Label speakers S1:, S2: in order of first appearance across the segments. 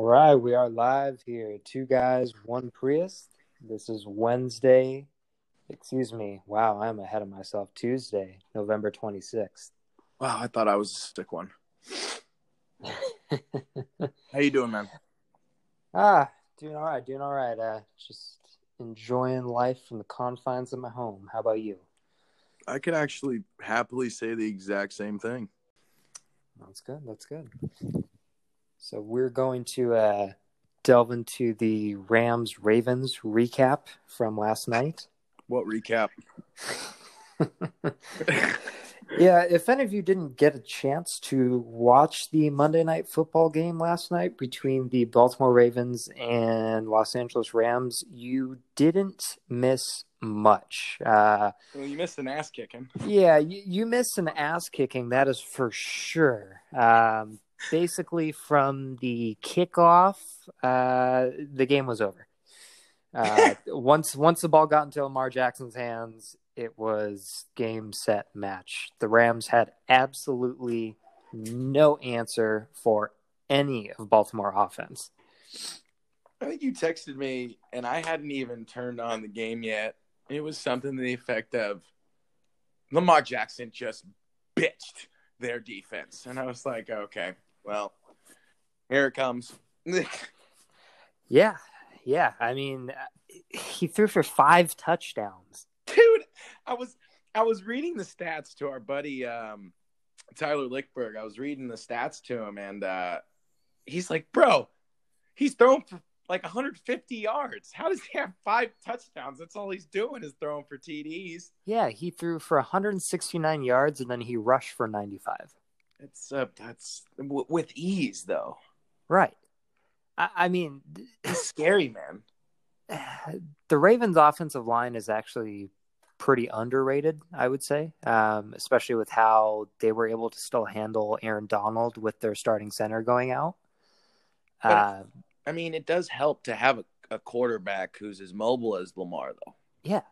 S1: All right, we are live here. Two guys, one Prius. This is Wednesday. Excuse me. Wow, I'm ahead of myself. Tuesday, November 26th.
S2: Wow, I thought I was a sick one. How you doing, man?
S1: ah, doing all right, doing all right. Uh, just enjoying life from the confines of my home. How about you?
S2: I could actually happily say the exact same thing.
S1: That's good. That's good. So we're going to uh, delve into the Rams Ravens recap from last night.
S2: What recap?
S1: yeah, if any of you didn't get a chance to watch the Monday night football game last night between the Baltimore Ravens and Los Angeles Rams, you didn't miss much. Uh,
S2: well, you missed an ass kicking.
S1: Yeah, you, you missed an ass kicking, that is for sure. Um, basically, from the kickoff, uh, the game was over. Uh, once once the ball got into Lamar Jackson's hands, it was game set match. The Rams had absolutely no answer for any of Baltimore offense.
S2: I think you texted me, and I hadn't even turned on the game yet. It was something to the effect of Lamar Jackson just bitched their defense, and I was like, okay, well, here it comes.
S1: yeah, yeah. I mean, he threw for five touchdowns.
S2: Dude, I was I was reading the stats to our buddy um, Tyler Lickberg. I was reading the stats to him, and uh, he's like, "Bro, he's thrown for like 150 yards. How does he have five touchdowns? That's all he's doing is throwing for TDs."
S1: Yeah, he threw for 169 yards, and then he rushed for 95.
S2: It's uh, that's w- with ease, though.
S1: Right. I, I mean,
S2: it's scary, man.
S1: The Ravens' offensive line is actually pretty underrated, I would say, um, especially with how they were able to still handle Aaron Donald with their starting center going out.
S2: But, uh, I mean, it does help to have a, a, quarterback who's as mobile as Lamar, though.
S1: Yeah.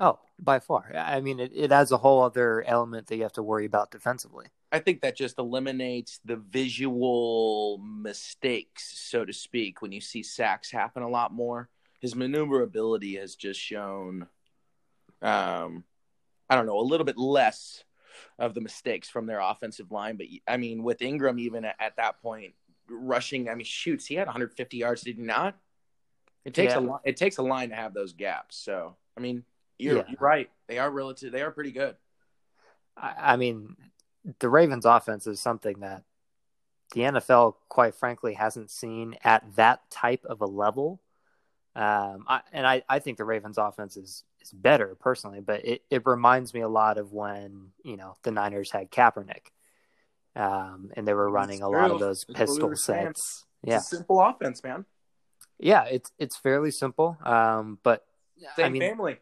S1: Oh, by far. I mean, it, it adds a whole other element that you have to worry about defensively.
S2: I think that just eliminates the visual mistakes, so to speak, when you see sacks happen a lot more. His maneuverability has just shown um, I don't know, a little bit less of the mistakes from their offensive line. But I mean, with Ingram, even at, at that point, rushing, I mean, shoots, he had 150 yards, did he not? It takes yeah. a it takes a line to have those gaps. So I mean, you're, yeah. you're right. They are relative. They are pretty good.
S1: I, I mean, the Ravens' offense is something that the NFL, quite frankly, hasn't seen at that type of a level. Um, I, and I, I think the Ravens' offense is is better personally, but it, it reminds me a lot of when you know the Niners had Kaepernick, um, and they were running a lot of those pistol we sets.
S2: yeah, simple offense, man.
S1: Yeah, it's it's fairly simple, um, but
S2: Same
S1: I mean,
S2: family.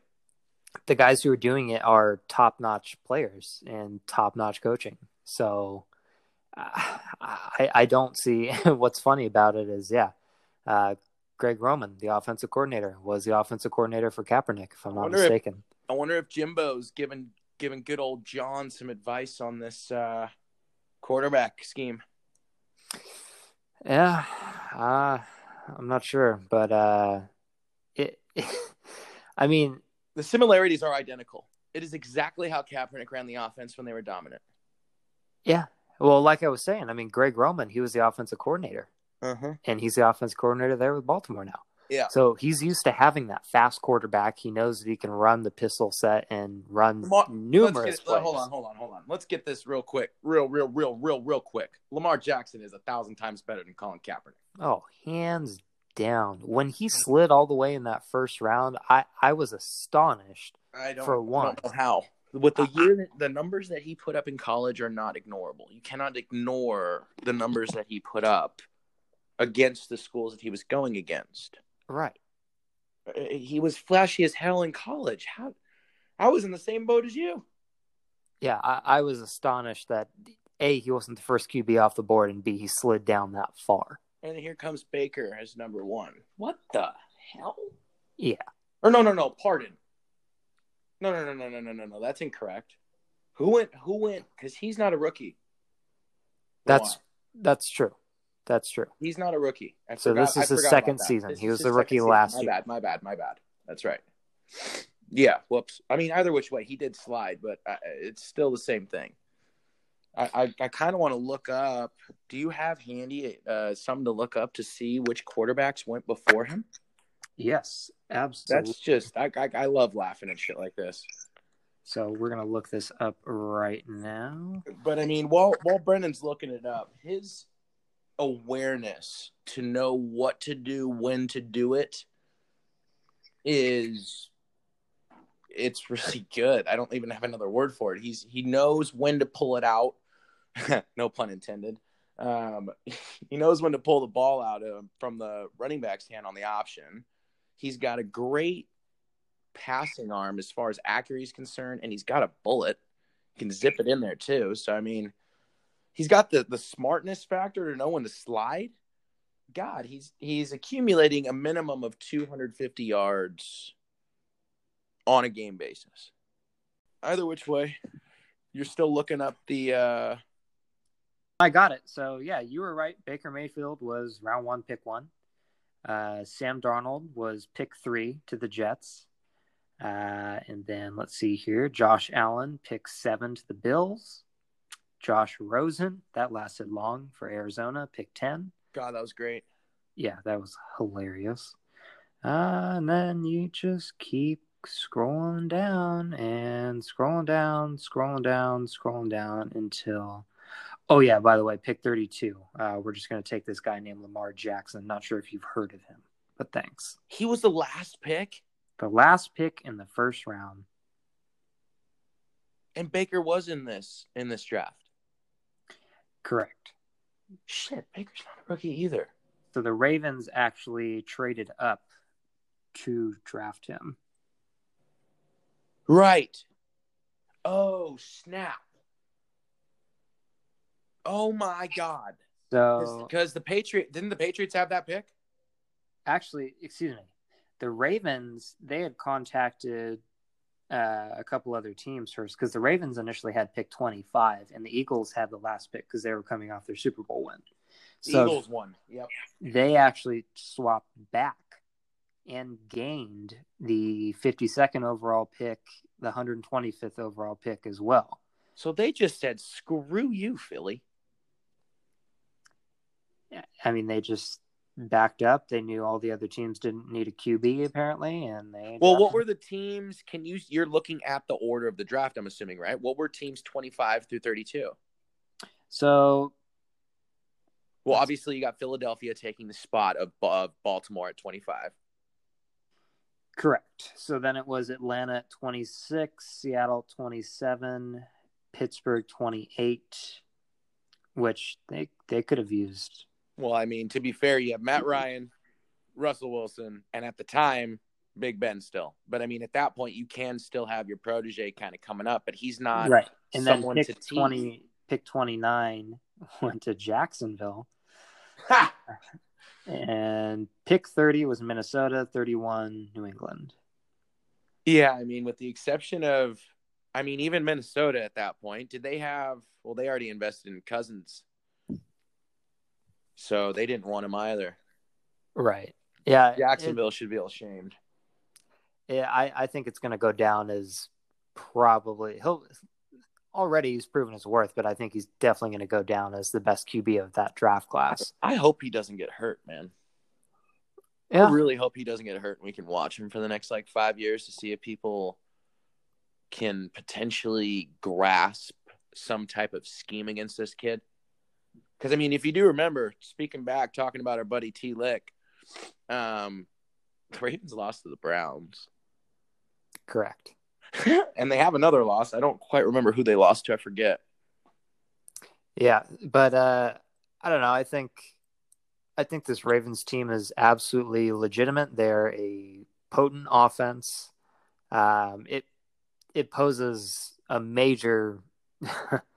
S1: The guys who are doing it are top notch players and top notch coaching. So uh, I I don't see what's funny about it is yeah. Uh, Greg Roman, the offensive coordinator, was the offensive coordinator for Kaepernick, if I'm not mistaken.
S2: If, I wonder if Jimbo's given giving good old John some advice on this uh, quarterback scheme.
S1: Yeah, uh, I'm not sure, but uh, it, it, I mean,
S2: the similarities are identical. It is exactly how Kaepernick ran the offense when they were dominant.
S1: Yeah, well, like I was saying, I mean, Greg Roman, he was the offensive coordinator
S2: uh-huh.
S1: and he's the offense coordinator there with Baltimore now.
S2: Yeah.
S1: So he's used to having that fast quarterback. He knows that he can run the pistol set and run Lamar, numerous
S2: get, plays. Hold on, hold on, hold on. Let's get this real quick, real, real, real, real, real quick. Lamar Jackson is a thousand times better than Colin Kaepernick.
S1: Oh, hands down. When he slid all the way in that first round, I I was astonished.
S2: I don't
S1: for one.
S2: know how. With the year, the numbers that he put up in college are not ignorable. You cannot ignore the numbers that he put up against the schools that he was going against.
S1: Right.
S2: Uh, he was flashy as hell in college. How? I was in the same boat as you.
S1: Yeah, I, I was astonished that a he wasn't the first QB off the board, and b he slid down that far.
S2: And here comes Baker as number one. What the hell?
S1: Yeah.
S2: Or no, no, no. Pardon. No, no, no, no, no, no, no, no. That's incorrect. Who went? Who went? Because he's not a rookie.
S1: That's that's true. That's true.
S2: He's not a rookie. I
S1: So
S2: forgot-
S1: this is
S2: I
S1: his second season.
S2: This
S1: He was
S2: his
S1: the rookie last
S2: my
S1: year.
S2: My bad. My bad. My bad. That's right. Yeah. Whoops. I mean, either which way, he did slide, but uh, it's still the same thing. I I, I kind of want to look up. Do you have handy uh, something to look up to see which quarterbacks went before him?
S1: Yes, absolutely.
S2: That's just I, I I love laughing at shit like this.
S1: So we're gonna look this up right now.
S2: But I mean, while while Brendan's looking it up, his awareness to know what to do, when to do it, is it's really good. I don't even have another word for it. He's he knows when to pull it out. no pun intended. Um, he knows when to pull the ball out of, from the running back's hand on the option. He's got a great passing arm as far as accuracy is concerned, and he's got a bullet. He can zip it in there too. So I mean, he's got the the smartness factor to know when to slide. God, he's he's accumulating a minimum of 250 yards on a game basis. Either which way, you're still looking up the uh
S1: I got it. So yeah, you were right. Baker Mayfield was round one, pick one. Uh, Sam Darnold was pick three to the Jets. Uh, and then let's see here. Josh Allen, pick seven to the Bills. Josh Rosen, that lasted long for Arizona, pick 10.
S2: God, that was great.
S1: Yeah, that was hilarious. Uh, and then you just keep scrolling down and scrolling down, scrolling down, scrolling down until. Oh, yeah, by the way, pick 32. Uh, we're just going to take this guy named Lamar Jackson. Not sure if you've heard of him, but thanks.
S2: He was the last pick,
S1: The last pick in the first round.
S2: and Baker was in this in this draft.
S1: Correct.
S2: Shit, Baker's not a rookie either.
S1: So the Ravens actually traded up to draft him.
S2: Right. Oh snap! Oh my God!
S1: So
S2: Because the Patriot didn't the Patriots have that pick?
S1: actually, excuse me, the Ravens they had contacted uh, a couple other teams first because the Ravens initially had pick twenty five, and the Eagles had the last pick because they were coming off their Super Bowl win.
S2: The
S1: So
S2: Eagles won. Yep.
S1: they actually swapped back and gained the fifty second overall pick, the hundred twenty fifth overall pick as well.
S2: So they just said, "Screw you, Philly."
S1: I mean, they just backed up. They knew all the other teams didn't need a QB apparently, and they.
S2: Well, what were the teams? Can you? You're looking at the order of the draft. I'm assuming, right? What were teams 25 through 32?
S1: so?
S2: Well, obviously, you got Philadelphia taking the spot of, of Baltimore at 25.
S1: Correct. So then it was Atlanta at twenty six, Seattle twenty seven, Pittsburgh twenty eight, which they they could have used.
S2: Well, I mean, to be fair, you have Matt mm-hmm. Ryan, Russell Wilson, and at the time, Big Ben still. But I mean, at that point, you can still have your protege kind of coming up, but he's not
S1: right. And then pick twenty pick twenty nine went to Jacksonville.
S2: Ha!
S1: And pick 30 was Minnesota, 31 New England.
S2: Yeah, I mean, with the exception of, I mean, even Minnesota at that point, did they have? Well, they already invested in Cousins, so they didn't want him either.
S1: Right. Yeah. it-
S2: Jacksonville should be ashamed.
S1: yeah, I, I think it's going to go down as probably he'll already he's proven his worth, but I think he's definitely going to go down as the best QB of that draft class.
S2: I hope he doesn't get hurt, man.
S1: Yeah.
S2: I really hope he doesn't get hurt and we can watch him for the next like five years to see if people can potentially grasp some type of scheme against this kid. Because I mean, if you do remember, speaking back, talking about our buddy T Lick, um, the Ravens lost to the Browns,
S1: Correct.
S2: and they have another loss. I don't quite remember who they lost to. I forget.
S1: Yeah, but uh, I don't know. I think I think this Ravens team is absolutely legitimate. They're a potent offense. Um, it it poses a major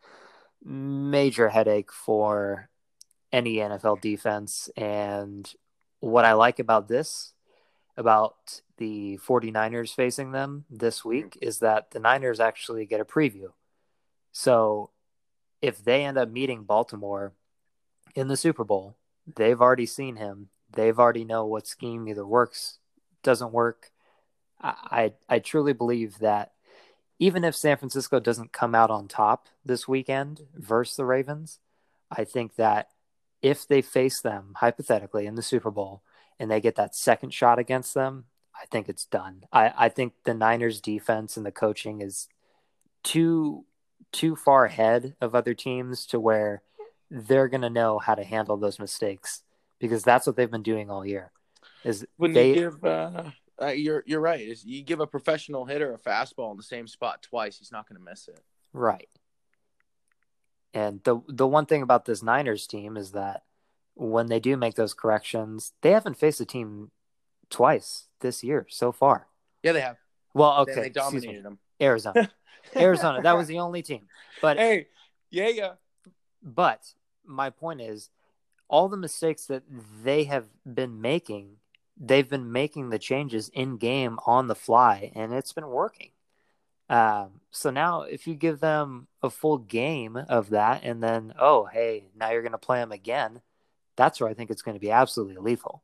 S1: major headache for any NFL defense. And what I like about this, about the 49ers facing them this week, is that the Niners actually get a preview. So if they end up meeting Baltimore in the Super Bowl, They've already seen him. They've already know what scheme either works, doesn't work. I, I, I truly believe that even if San Francisco doesn't come out on top this weekend versus the Ravens, I think that if they face them hypothetically in the Super Bowl and they get that second shot against them, I think it's done. I, I think the Niners defense and the coaching is too too far ahead of other teams to where they're gonna know how to handle those mistakes because that's what they've been doing all year. Is
S2: when
S1: they,
S2: you give uh, uh, you're you're right. You give a professional hitter a fastball in the same spot twice, he's not going to miss it.
S1: Right. And the the one thing about this Niners team is that when they do make those corrections, they haven't faced a team twice this year so far.
S2: Yeah, they have.
S1: Well, okay,
S2: they
S1: me.
S2: dominated them.
S1: Arizona, Arizona. That was the only team. But
S2: hey, yeah, yeah.
S1: but my point is, all the mistakes that they have been making, they've been making the changes in game on the fly, and it's been working. Um, so now, if you give them a full game of that, and then oh hey, now you're going to play them again, that's where I think it's going to be absolutely lethal.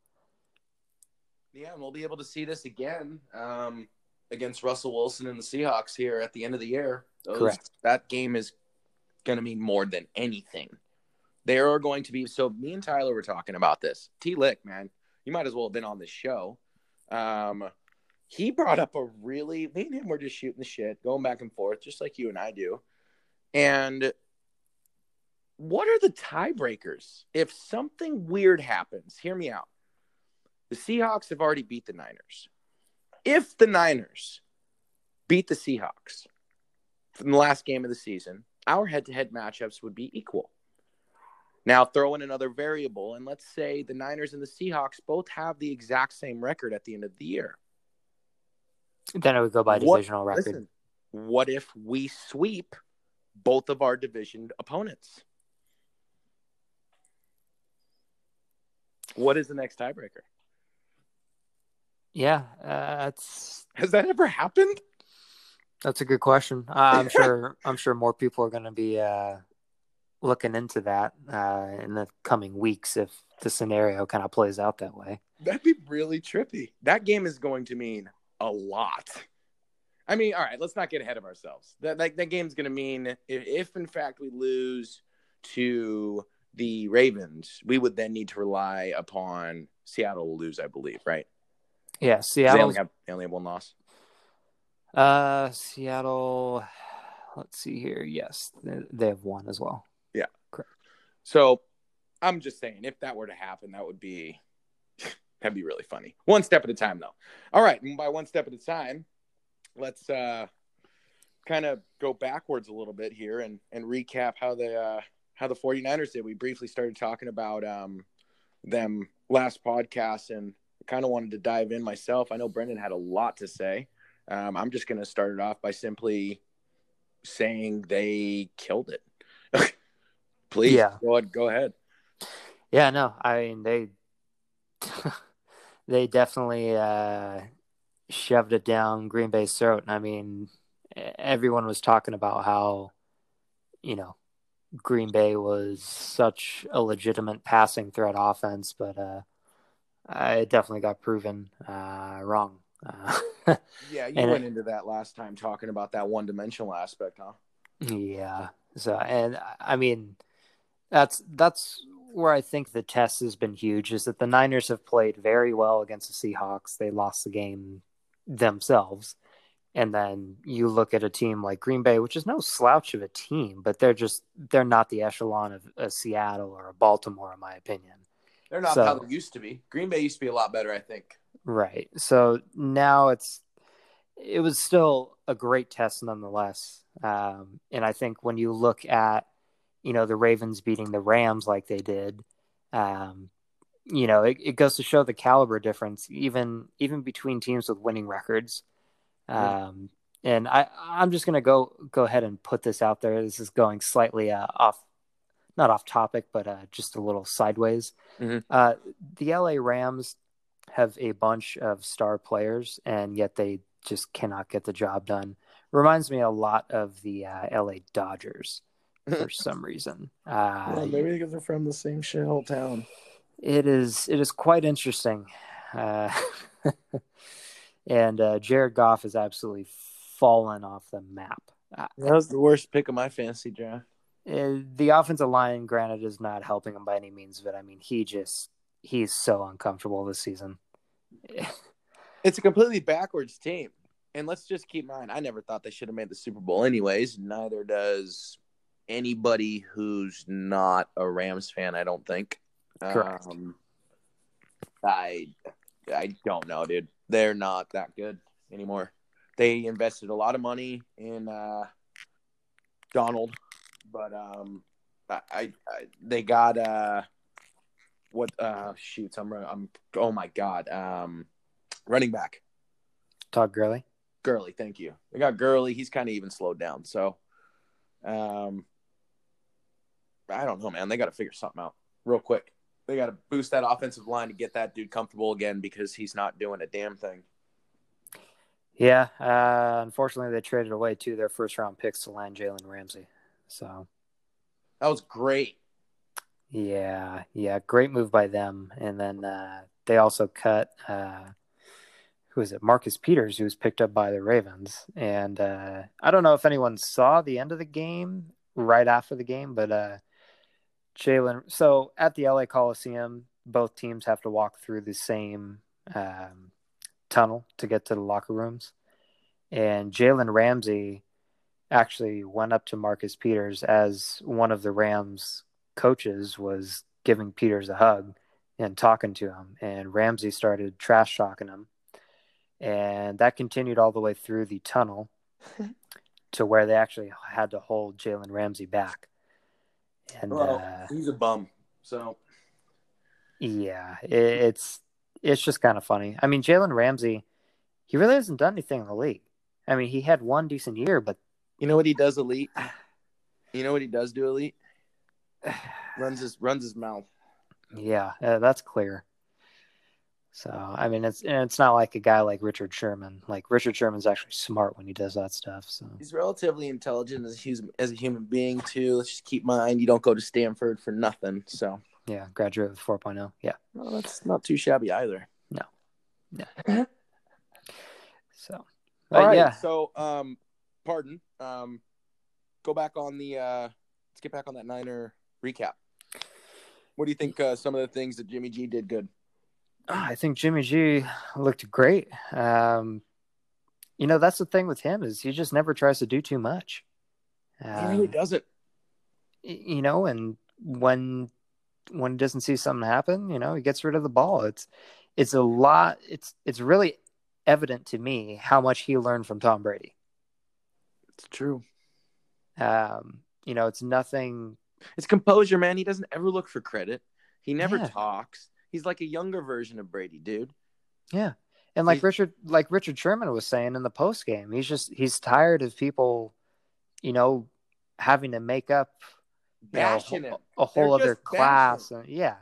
S2: Yeah, and we'll be able to see this again um, against Russell Wilson and the Seahawks here at the end of the year. Those-
S1: Correct.
S2: That game is going to mean more than anything. There are going to be so. Me and Tyler were talking about this. T. Lick, man, you might as well have been on this show. Um, he brought up a really. Me and him were just shooting the shit, going back and forth, just like you and I do. And what are the tiebreakers if something weird happens? Hear me out. The Seahawks have already beat the Niners. If the Niners beat the Seahawks from the last game of the season, our head to head matchups would be equal. Now, throw in another variable, and let's say the Niners and the Seahawks both have the exact same record at the end of the year.
S1: Then it would go by
S2: What-
S1: divisional record.
S2: Listen, what if we sweep both of our division opponents? What is the next tiebreaker?
S1: Yeah, uh, that's
S2: Has that ever happened?
S1: That's a good question. Uh, I'm sure. I'm sure more people are going to be uh, looking into that uh, in the coming weeks if the scenario kind of plays out that way.
S2: That'd be really trippy. That game is going to mean a lot. I mean, all right, let's not get ahead of ourselves. That that, that game's going to mean if, if in fact we lose to the Ravens, we would then need to rely upon Seattle will lose, I believe, right?
S1: Yeah,
S2: 'Cause They
S1: Seattle.
S2: only have they only have one loss.
S1: Uh, Seattle. Let's see here. Yes, they have one as well.
S2: So I'm just saying, if that were to happen, that would be that'd be really funny. One step at a time, though. All right, and by one step at a time, let's uh, kind of go backwards a little bit here and and recap how the uh, how the 49ers did. We briefly started talking about um, them last podcast, and kind of wanted to dive in myself. I know Brendan had a lot to say. Um, I'm just going to start it off by simply saying they killed it. Please,
S1: Yeah.
S2: go ahead. Go ahead.
S1: Yeah, no, I mean they they definitely uh, shoved it down Green Bay's throat. And I mean, everyone was talking about how you know Green Bay was such a legitimate passing threat offense, but uh, it definitely got proven uh, wrong. Uh,
S2: Yeah, you went
S1: it-
S2: into that last time talking about that one dimensional aspect, huh?
S1: Yeah. So, and I mean, that's that's where I think the test has been huge. Is that the Niners have played very well against the Seahawks. They lost the game themselves, and then you look at a team like Green Bay, which is no slouch of a team, but they're just they're not the echelon of a Seattle or a Baltimore, in my opinion.
S2: They're not
S1: So-
S2: how they used to be. Green Bay used to be a lot better, I think.
S1: Right. So now it's it was still a great test nonetheless. Um, and I think when you look at you know the Ravens beating the Rams like they did, um, you know it, it goes to show the caliber difference even even between teams with winning records. Um, and I I'm just gonna go go ahead and put this out there. This is going slightly uh, off, not off topic, but uh, just a little sideways.
S2: Mhm.
S1: Uh, the LA Rams have a bunch of star players, and yet they just cannot get the job done. Reminds me a lot of the uh, LA Dodgers for some reason. Uh,
S3: Well, maybe because they're from the same shithole town.
S1: It is it is quite interesting, uh, and uh, Jared Goff has absolutely fallen off the map.
S2: That was the worst pick of my fantasy draft.
S1: Uh, the offensive line, granted, is not helping him by any means, but I mean, he just he's so uncomfortable this season.
S2: it's a completely backwards team. And let's just keep in mind, I never thought they should have made the Super Bowl anyways. Neither does anybody who's not a Rams fan, I don't think.
S1: Correct.
S2: Um, I I don't know, dude. They're not that good anymore. They invested a lot of money in uh, Donald, but um, I, I, I they got uh, what uh, shoots? I'm I'm oh my god, um, running back
S1: Todd Gurley.
S2: Gurley, thank you. They got Gurley. He's kind of even slowed down. So, um, I don't know, man. They got to figure something out real quick. They got to boost that offensive line to get that dude comfortable again because he's not doing a damn thing.
S1: Yeah, uh, unfortunately, they traded away two of their first round picks to land Jalen Ramsey. So
S2: that was great.
S1: Yeah, yeah, great move by them. And then uh, they also cut uh, who is it? Marcus Peters, who was picked up by the Ravens. And uh, I don't know if anyone saw the end of the game right after the game, but uh, Jalen. So at the LA Coliseum, both teams have to walk through the same um, tunnel to get to the locker rooms. And Jalen Ramsey actually went up to Marcus Peters as one of the Rams coaches was giving Peters a hug and talking to him. And Ramsey started trash talking him. And that continued all the way through the tunnel to where they actually had to hold Jalen Ramsey back. And
S2: well, uh, he's a bum. So
S1: yeah, it, it's it's just kind of funny. I mean, Jalen Ramsey, he really hasn't done anything in the league. I mean, he had one decent year, but
S2: you know what he does elite? You know what he does do elite? runs his runs his mouth.
S1: Yeah, uh, that's clear. So I mean, it's it's not like a guy like Richard Sherman. Like Richard Sherman's actually smart when he does that stuff. So
S2: he's relatively intelligent as a, as a human being too. Let's just keep in mind you don't go to Stanford for nothing. So
S1: yeah, graduate with 4.0. Yeah,
S2: well, that's not too shabby either.
S1: No, yeah. so,
S2: all right. Yeah. So, um, pardon. Um, go back on the. Uh, let's get back on that Niner recap. What do you think? Uh, some of the things that Jimmy G did good.
S1: Ah, I think Jimmy G looked great. Um, you know, that's the thing with him is he just never tries to do too much.
S2: Um, he really doesn't.
S1: You know, and when when he doesn't see something happen, you know, he gets rid of the ball. It's it's a lot. It's it's really evident to me how much he learned from Tom Brady.
S2: It's true.
S1: Um, you know, it's nothing.
S2: It's composure, man. He doesn't ever look for credit. He never yeah. talks. He's like a younger version of Brady, dude.
S1: Yeah. And like. Richard like Richard Sherman was saying in the post game, he's just he's tired of people, you know, having to make up
S2: bashing
S1: know, a, a whole other class and yeah.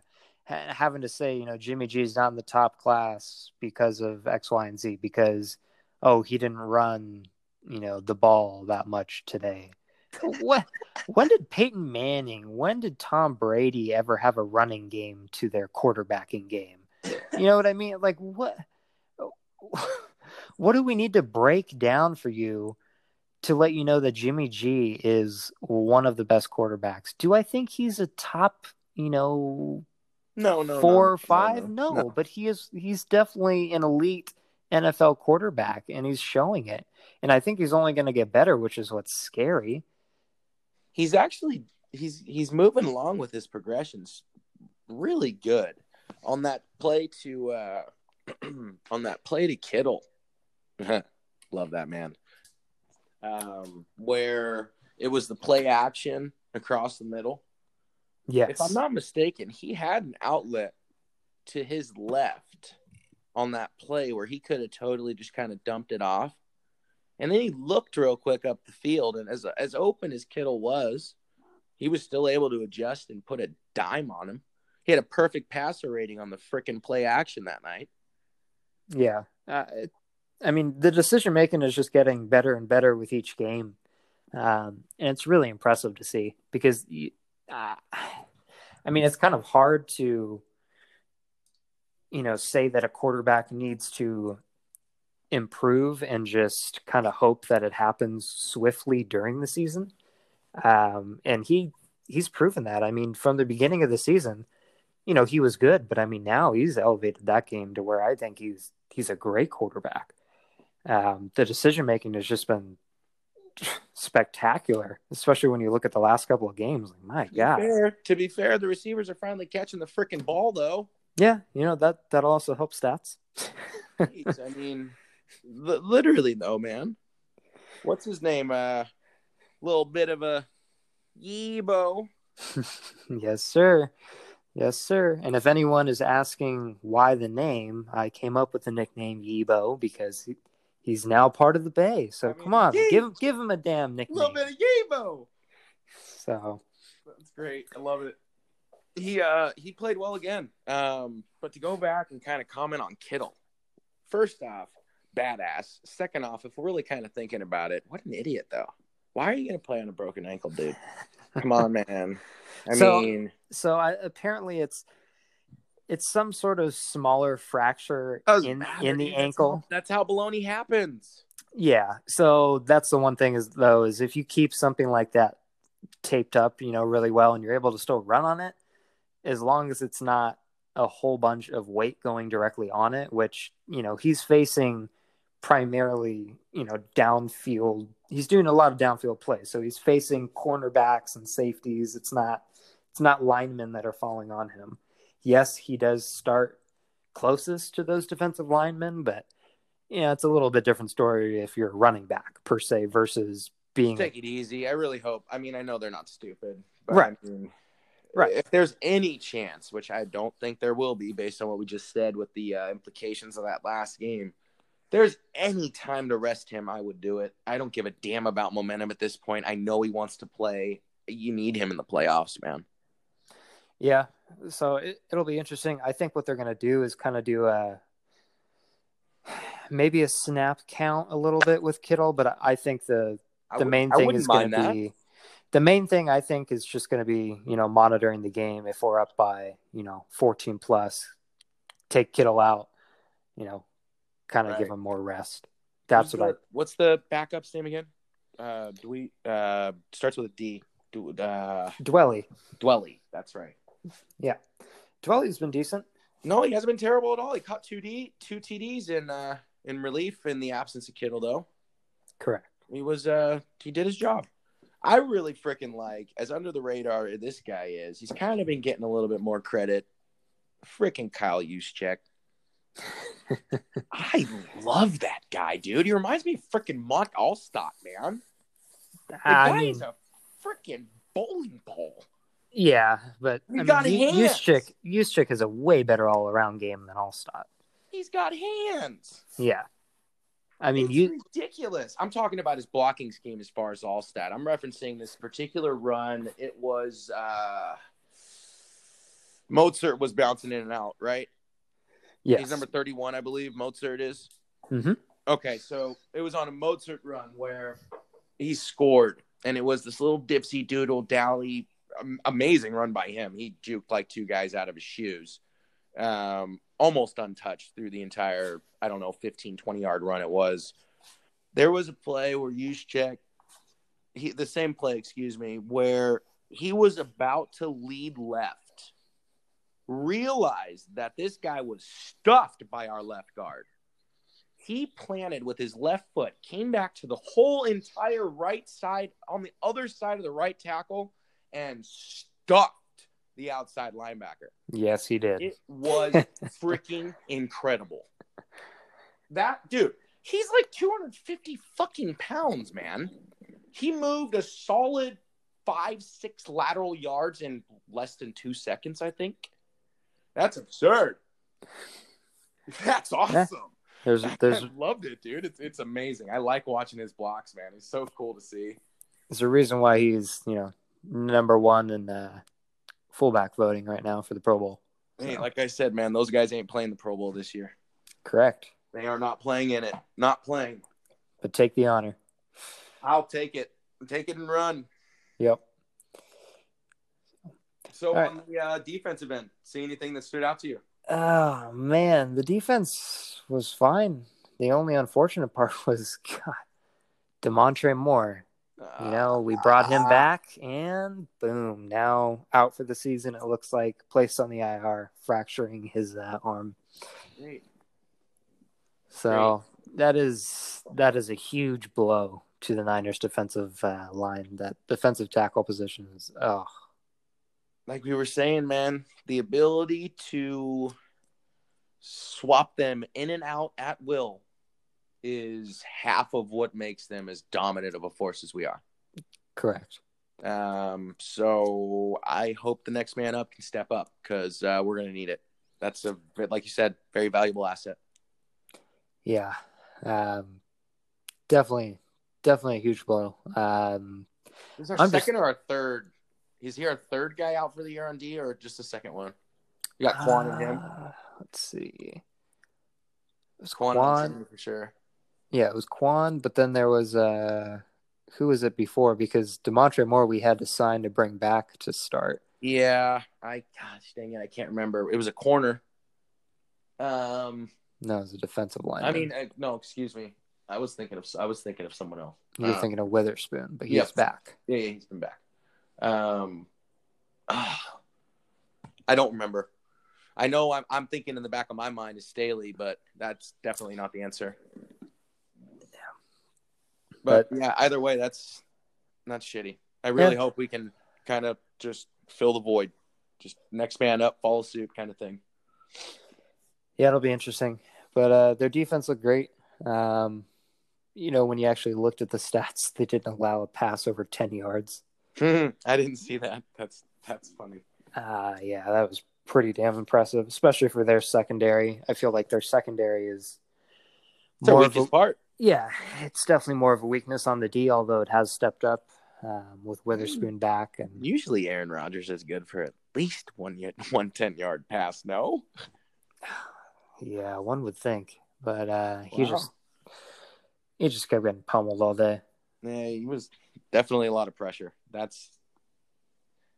S1: having to say, you know, Jimmy G's not in the top class because of X, Y, and Z because oh, he didn't run, you know, the ball that much today what when did Peyton Manning, when did Tom Brady ever have a running game to their quarterbacking game? You know what I mean? Like what what do we need to break down for you to let you know that Jimmy G is one of the best quarterbacks? Do I think he's a top, you know,
S2: no, no,
S1: four
S2: no,
S1: or five?
S2: No,
S1: no, but he is he's definitely an elite NFL quarterback and he's showing it. And I think he's only going to get better, which is what's scary
S2: he's actually he's he's moving along with his progressions really good on that play to uh on that play to Kittle. Love that man. Um, where it was the play action across the middle.
S1: Yes.
S2: If I'm not mistaken, he had an outlet to his left on that play where he could have totally just kind of dumped it off. And then he looked real quick up the field, and as as open as Kittle was, he was still able to adjust and put a dime on him. He had a perfect passer rating on the freaking play action that night.
S1: Yeah, uh, I mean the decision making is just getting better and better with each game, um, and it's really impressive to see because, uh, I mean, it's kind of hard to you know, say that a quarterback needs to improve and just kind of hope that it happens swiftly during the season. Um, and he he's proven that. I mean, from the beginning of the season, you know, he was good, but I mean, now he's elevated that game to where I think he's he's a great quarterback. Um, the decision making has just been spectacular, especially when you look at the last couple of games. Like, my
S2: To
S1: God.
S2: be fair, to be fair, the receivers are finally catching the freaking ball, though.
S1: Yeah, you know that that'll also help stats.
S2: I mean, li- literally though, man. What's his name? Uh, little bit of a Yebo.
S1: yes, sir. Yes, sir. And if anyone is asking why the name, I came up with the nickname Yibo because he, he's now part of the Bay. So
S2: I mean,
S1: come on,
S2: Yeet.
S1: give him give him a damn
S2: A
S1: nickname.
S2: little bit of Yebo.
S1: So
S2: That's great. I love it. He uh he played well again. Um, but to go back and kind of comment on Kittle. First off, badass. Second off, if we're really kind of thinking about it, what an idiot though. Why are you gonna play on a broken ankle, dude? Come on, man. I
S1: So-
S2: mean,
S1: so I, apparently it's it's some sort of smaller fracture in
S2: matter,
S1: in the
S2: dude. That's
S1: ankle.
S2: how- That's how baloney happens.
S1: Yeah. So that's the one thing is though is if you keep something like that taped up, you know, really well and you're able to still run on it, as long as it's not a whole bunch of weight going directly on it, which, you know, he's facing primarily, you know, downfield. He's doing a lot of downfield plays. So he's facing cornerbacks and safeties. It's not it's not linemen that are falling on him. Yes, he does start closest to those defensive linemen, but yeah, it's a little bit different story if you're a running back per se versus being
S2: Take it easy. I really hope. I mean, I know they're not stupid, but
S1: Right.
S2: I mean,
S1: Right.
S2: If there's any chance, which I don't think there will be, based on what we just said with the uh, implications of that last game, there's any time to rest him, I would do it. I don't give a damn about momentum at this point. I know he wants to play. You need him in the playoffs, man.
S1: Yeah, so it, it'll be interesting. I think what they're going to do is kind of do a maybe a snap count a little bit with Kittle, but I- think the the
S2: wouldn't-
S1: main thing is going to be the main thing I think is just going to be you know monitoring the game if we're up by you know 14 plus, take Kittle out, you know, kind of give
S2: Right.
S1: him more rest. That's
S2: Who's
S1: what I
S2: What's the backup's name again? Uh, do we uh starts with a D? Do uh
S1: Dwelley.
S2: Dwelley? That's right.
S1: Yeah, Dwelley's been decent.
S2: No, he hasn't been terrible at all. He caught two D, two TDs in uh in relief in the absence of Kittle, though.
S1: Correct.
S2: He was uh he did his job. I really freaking like as under the radar this guy is. He's kind of been getting a little bit more credit. Freaking Kyle Juszczyk. I love that guy, dude. He reminds me of freaking Mark Alstott, man. The
S1: I
S2: guy
S1: mean,
S2: is a freaking bowling ball.
S1: Yeah, but
S2: You
S1: I
S2: got
S1: mean,
S2: hands.
S1: Juszczyk, Juszczyk has a way better all around game than Alstott.
S2: He's got hands.
S1: Yeah, I mean,
S2: it's
S1: you
S2: ridiculous. I'm talking about his blocking scheme as far as Alstott. I'm referencing this particular run. It was uh Mostert was bouncing in and out, right?
S1: Yes,
S2: He's number 31, I believe. Mostert is.
S1: Mhm.
S2: Okay, so it was on a Mostert run where he scored, and it was this little dipsy doodle dally, amazing run by him. He juked like two guys out of his shoes, um, almost untouched through the entire, I don't know, 15, 20 yard run it was. There was a play where Juszczyk, he, the same play, excuse me, where he was about to lead left realized that this guy was stuffed by our left guard. He planted with his left foot, came back to the whole entire right side on the other side of the right tackle, and stuffed the outside linebacker.
S1: yes, he did.
S2: It was freaking incredible. That dude, he's like 250 fucking pounds, man. He moved a solid five, six lateral yards in less than two seconds, I think. That's absurd. That's awesome.
S1: There's there's
S2: I loved it, dude. It's it's amazing. I like watching his blocks, man. He's so cool to see.
S1: there's a reason why he's you know number one in uh, fullback voting right now for the Pro Bowl.
S2: Hey, like I said, man, those guys ain't playing the Pro Bowl this year.
S1: Correct,
S2: They are not playing in it. Not playing.
S1: but take the honor.
S2: I'll take it. Take it and run.
S1: Yep.
S2: So
S1: right.
S2: on the uh, defensive end, see anything that stood out to you?
S1: Oh man, the defense was fine. The only unfortunate part was God, Damontre Moore. You know, we brought him
S2: Ah.
S1: back, and boom, now out for the season. It looks like placed on the IR, fracturing his uh, arm.
S2: Great.
S1: So that is that is a huge blow to the Niners' defensive uh, line. That defensive tackle position is oh
S2: like we were saying, man, the ability to swap them in and out at will is half of what makes them as dominant of a force as we are.
S1: correct.
S2: Um, so I hope the next man up can step up because uh, we're going to need it. That's a like you said, very valuable asset.
S1: Yeah, um, definitely, definitely a huge blow. Um,
S2: Is our
S1: I'm
S2: second or our third? Is he our third guy out for the year on D or just the second one? You got Kwon and him.
S1: uh, Let's see. It was Kwon,
S2: Kwon. for sure.
S1: Yeah, it was Kwon, but then there was uh who was it before? Because Damontre Moore we had to sign to bring back to start.
S2: Yeah, I gosh dang it, I can't remember. It was a corner. Um,
S1: No, it was a defensive line.
S2: I mean, uh, no, excuse me. I was thinking of I was thinking of someone else.
S1: You're
S2: uh,
S1: thinking of Witherspoon, but he's
S2: Yep.
S1: back.
S2: Yeah, yeah, he's been back. Um, ah, I don't remember. I know I'm I'm thinking in the back of my mind is Staley, but that's definitely not the answer. But, yeah, either way, that's that's shitty. I really
S1: Yeah.
S2: hope we can kind of just fill the void, just next man up, follow suit, kind of thing.
S1: Yeah, it'll be interesting. But uh, their defense looked great. Um, you know, when you actually looked at the stats, they didn't allow a pass over ten yards.
S2: I didn't see that. That's that's funny.
S1: Uh, yeah, that was pretty damn impressive, especially for their secondary. I feel like their secondary is
S2: It's
S1: more of a,
S2: weakest part.
S1: yeah, it's definitely more of a weakness on the D, although it has stepped up um, with Witherspoon back and
S2: Usually, Aaron Rodgers is good for at least one yet one ten yard pass. No,
S1: yeah, one would think, but uh, he
S2: Wow.
S1: just he just kept getting pummeled all day.
S2: yeah, he was definitely a lot of pressure. That's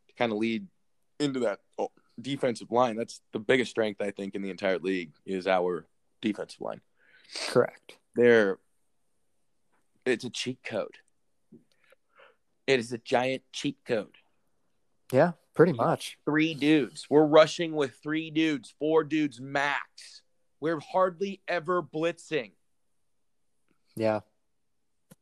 S2: to kind of lead into that oh, defensive line. That's the biggest strength I think in the entire league is our defensive line.
S1: Correct.
S2: They're it's a cheat code. It is a giant cheat code.
S1: Yeah, pretty much.
S2: three dudes. We're rushing with three dudes, four dudes max. We're hardly ever blitzing.
S1: Yeah,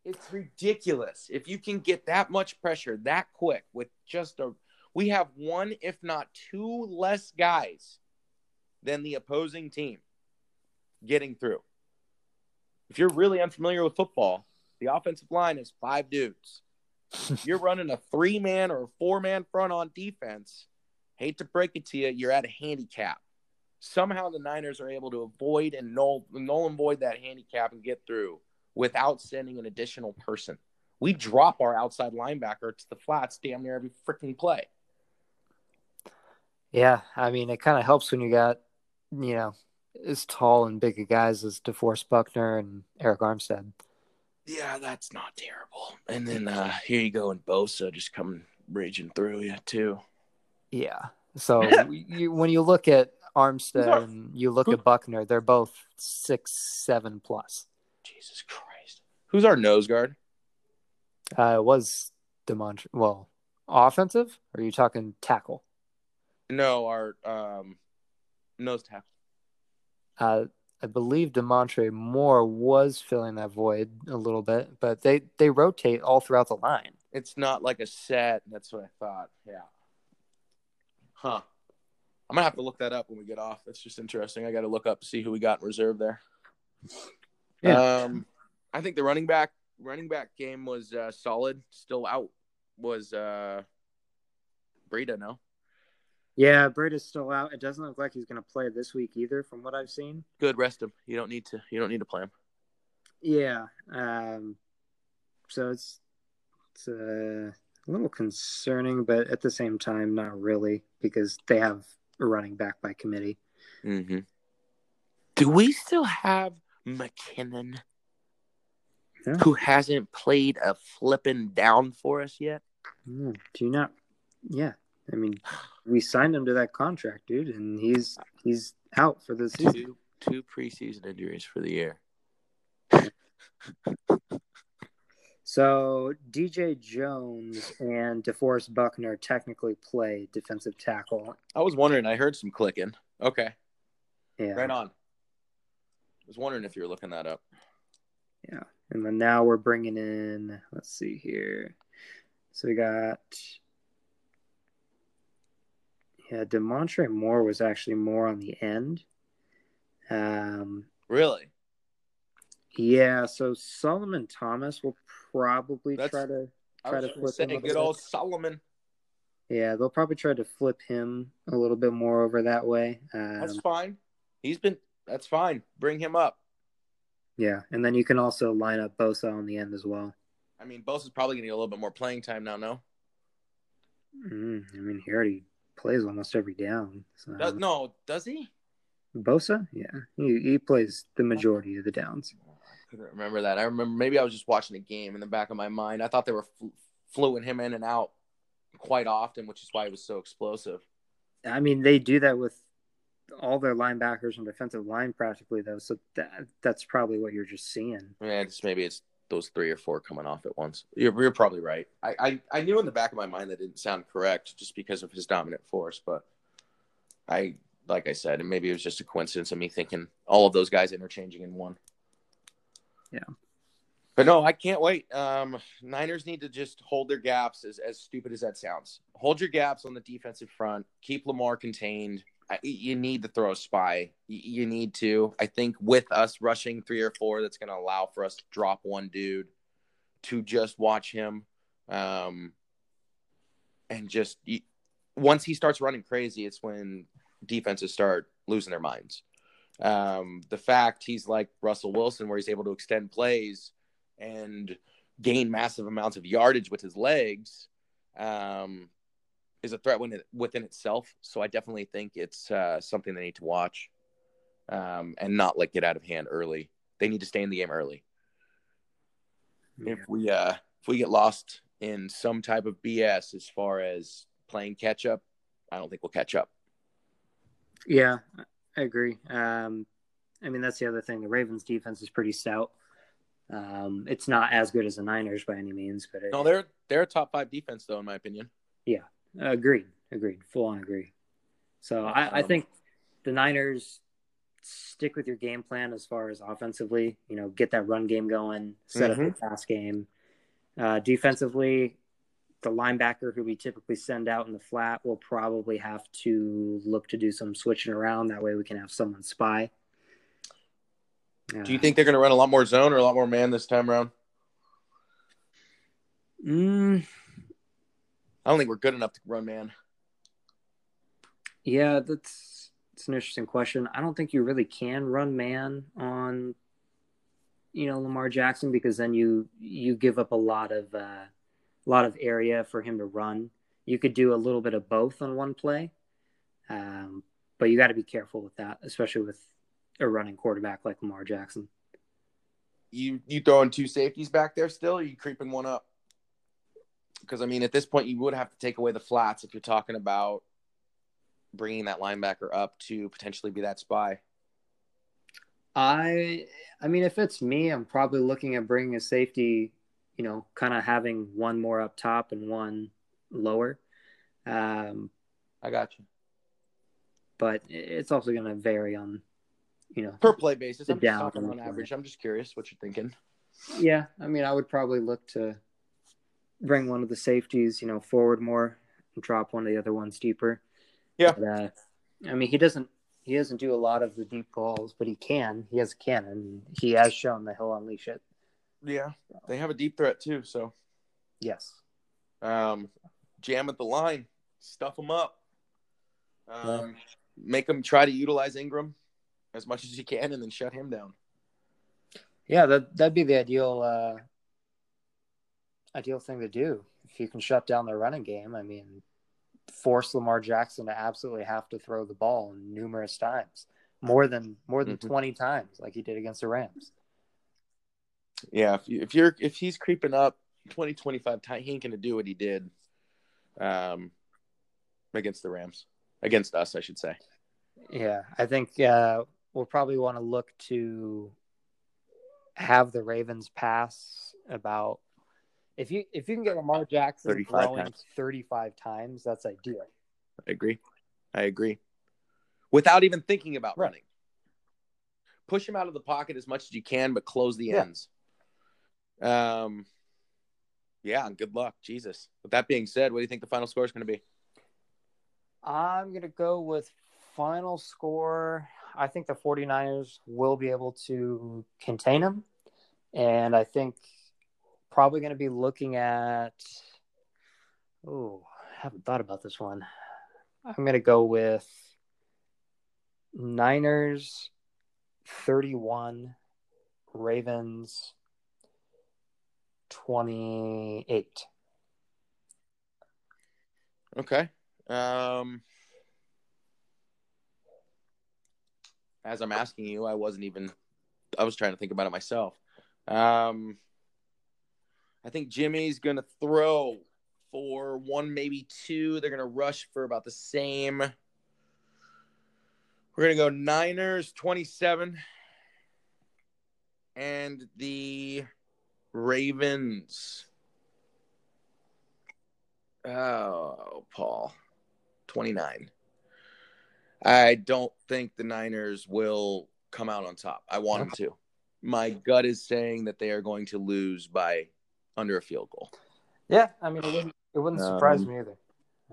S2: It's ridiculous. If you can get that much pressure that quick with just a we have one if not two less guys than the opposing team getting through. If you're really unfamiliar with football, the offensive line is five dudes. You're running a three man or a four man front on defense, hate to break it to you, you're at a handicap. Somehow the Niners are able to avoid and null, null and void that handicap and get through without sending an additional person. We drop our outside linebacker to the flats damn near every freaking play.
S1: yeah. I mean, it kind of helps when you got you know as tall and big a guys as DeForest Buckner and Arik Armstead.
S2: Yeah, that's not terrible. And then uh, here you go, and Bosa just coming raging through you too.
S1: Yeah. So you, when you look at Armstead and you look at Buckner, they're both six seven plus.
S2: Jesus Christ, who's our nose guard?
S1: Uh, it was Demont. Well, offensive? Or are you talking tackle?
S2: No, our um, nose tackle.
S1: Uh, I believe Damontre Moore was filling that void a little bit, but they they rotate all throughout the line.
S2: It's not like a set. That's what I thought. Yeah. Huh. I'm gonna have to look that up when we get off. That's just interesting. I got to look up see who we got in reserve there.
S1: Yeah.
S2: Um, I think the running back running back game was uh, solid. Still out was uh, Breida. No,
S1: Yeah, Bird is still out. It doesn't look like he's going to play this week either, from what I've seen.
S2: good. Rest him. You don't need to. You don't need to play him.
S1: Yeah. Um, so it's it's uh, a little concerning, but at the same time, not really, because they have a running back by committee.
S2: Mm-hmm. Do we still have McKinnon,
S1: Yeah.
S2: who hasn't played a flipping down for us yet?
S1: Do you not? Yeah. I mean, we signed him to that contract, dude, and he's he's out for the season.
S2: Two two preseason injuries for the year.
S1: So DJ Jones and DeForest Buckner technically play defensive tackle.
S2: I was wondering. I heard some clicking. Okay,
S1: Yeah.
S2: right on. I was wondering if you were looking that up.
S1: Yeah. And then now we're bringing in, let's see here. So we got, yeah, Damontre Moore was actually more on the end. Um,
S2: Really?
S1: yeah. So Solomon Thomas will probably
S2: That's-
S1: try to, Try to flip him
S2: good old. Solomon.
S1: yeah, they'll probably try to flip him a little bit more over that way.
S2: That's
S1: Um,
S2: fine. He's been. That's fine. Bring him up.
S1: yeah. And then you can also line up Bosa on the end as well.
S2: I mean, Bosa's probably going to get a little bit more playing time now. No,
S1: Mm, I mean, he already plays almost every down. So.
S2: does, no, does he?
S1: Bosa, yeah, he, he plays the majority of the downs.
S2: couldn't remember that. I remember maybe I was just watching a game in the back of my mind. I thought they were fl- fluing him in and out quite often, which is why he was so explosive.
S1: I mean, they do that with all their linebackers and defensive line practically, though. So that that's probably what you're just seeing.
S2: Yeah, it's maybe it's those three or four coming off at once. You're, you're probably right. I, I I knew in the back of my mind that didn't sound correct just because of his dominant force, but I like I said, and maybe it was just a coincidence of me thinking all of those guys interchanging in one.
S1: Yeah.
S2: But no, I can't wait. Um, Niners need to just hold their gaps, as, as stupid as that sounds. Hold your gaps on the defensive front. Keep Lamar contained. You need to throw a spy. You need to. I think with us rushing three or four, that's going to allow for us to drop one dude to just watch him. Um, and just once he starts running crazy, it's when defenses start losing their minds. Um, the fact he's like Russell Wilson, where he's able to extend plays and gain massive amounts of yardage with his legs, um, is a threat within, within itself. So I definitely think it's uh, something they need to watch um, and not let get out of hand early. They need to stay in the game early. If we uh, if we get lost in some type of BS as far as playing catch up, I don't think we'll catch up.
S1: Yeah, I agree. Um, I mean, that's the other thing. The Ravens' defense is pretty stout. Um, it's not as good as the Niners by any means, but it,
S2: No, they're they're a top five defense though, in my opinion.
S1: Agreed, agreed, full on agree. So I, I think the Niners stick with your game plan as far as offensively. You know, get that run game going, set up the pass game. Uh, defensively, the linebacker who we typically send out in the flat will probably have to look to do some switching around. That way, we can have someone spy.
S2: Do you think they're going to run a lot more zone or a lot more man this time around?
S1: Mm,
S2: I don't think we're good enough to run man.
S1: yeah, that's it's an interesting question. I don't think you really can run man on, you know, Lamar Jackson because then you you give up a lot of uh, a lot of area for him to run. You could do a little bit of both on one play, um, but you got to be careful with that, especially with a running quarterback like Lamar Jackson.
S2: You you throwing two safeties back there still? Or are you creeping one up? Because I mean, at this point, you would have to take away the flats if you're talking about bringing that linebacker up to potentially be that spy.
S1: I I mean, if it's me, I'm probably looking at bringing a safety. You know, kind of having one more up top and one lower. Um,
S2: I got you.
S1: but it's also going to vary on, you know.
S2: Per play basis, I'm just
S1: down
S2: talking on average. I'm just curious what you're thinking.
S1: Yeah, I mean, I would probably look to bring one of the safeties, you know, forward more, and drop one of the other ones deeper.
S2: Yeah.
S1: But, uh, I mean, he doesn't he doesn't do a lot of the deep balls, but he can. He has a cannon. He has shown that he'll unleash it.
S2: Yeah, they have a deep threat too. So
S1: Yes.
S2: um, jam at the line, stuff them up, um, make them try to utilize Ingram as much as you can, and then shut him down.
S1: Yeah, that that'd be the ideal uh, ideal thing to do if you can shut down their running game. I mean, force Lamar Jackson to absolutely have to throw the ball numerous times, more than more than
S2: Mhm.
S1: twenty times, like he did against the Rams.
S2: Yeah, if, you, if you're if he's creeping up 20, 25 times, he ain't gonna do what he did um, against the Rams, against us, I should say.
S1: Yeah, I think uh, we'll probably want to look to have the Ravens pass about if you if you can get Lamar Jackson
S2: 35
S1: throwing
S2: times.
S1: 35 times, that's ideal.
S2: I agree. I agree. Without even thinking about
S1: Right.
S2: running. Push him out of the pocket as much as you can, but close the
S1: Yeah.
S2: ends. Um, yeah, and good luck. Jesus. With that being said, what do you think the final score is going to be?
S1: I'm going to go with final score. I think the 49ers will be able to contain him. And I think probably going to be looking at. Oh, I haven't thought about this one. I'm going to go with Niners 31, Ravens 28.
S2: Okay. Um, as I'm asking you, I wasn't even. I was trying to think about it myself. Um, I think Jimmy's gonna throw for one, maybe two. They're gonna rush for about the same. We're gonna go Niners twenty-seven, and the Ravens. Oh, Paul, twenty-nine. I don't think the Niners will come out on top. I want them to. My gut is saying that they are going to lose by under a field goal.
S1: Yeah, I mean, it wouldn't, it wouldn't surprise
S2: Um,
S1: me either.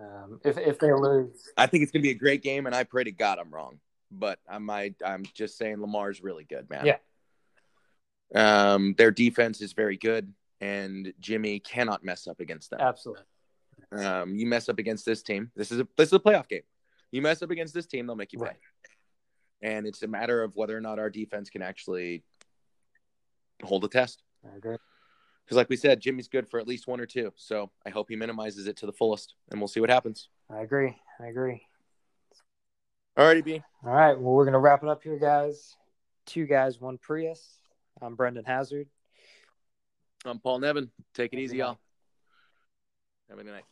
S1: Um, if, if they lose,
S2: I think it's going to be a great game, and I pray to God I'm wrong. But I might. I'm just saying Lamar's really good, man.
S1: Yeah.
S2: Um, their defense is very good, and Jimmy cannot mess up against them.
S1: absolutely.
S2: Um, you mess up against this team. This is a this is a playoff game. You mess up against this team, they'll make you pay.
S1: Right.
S2: And it's a matter of whether or not our defense can actually hold a test.
S1: I agree.
S2: Because, like we said, Jimmy's good for at least one or two. So I hope he minimizes it to the fullest, and we'll see what happens.
S1: I agree. I agree.
S2: All righty, B.
S1: All right. Well, we're going to wrap it up here, guys. Two guys, one Prius. I'm Brendan Hazard.
S2: I'm Paul Nevin. Take it
S1: Have
S2: easy,
S1: good
S2: y'all. Have a good night.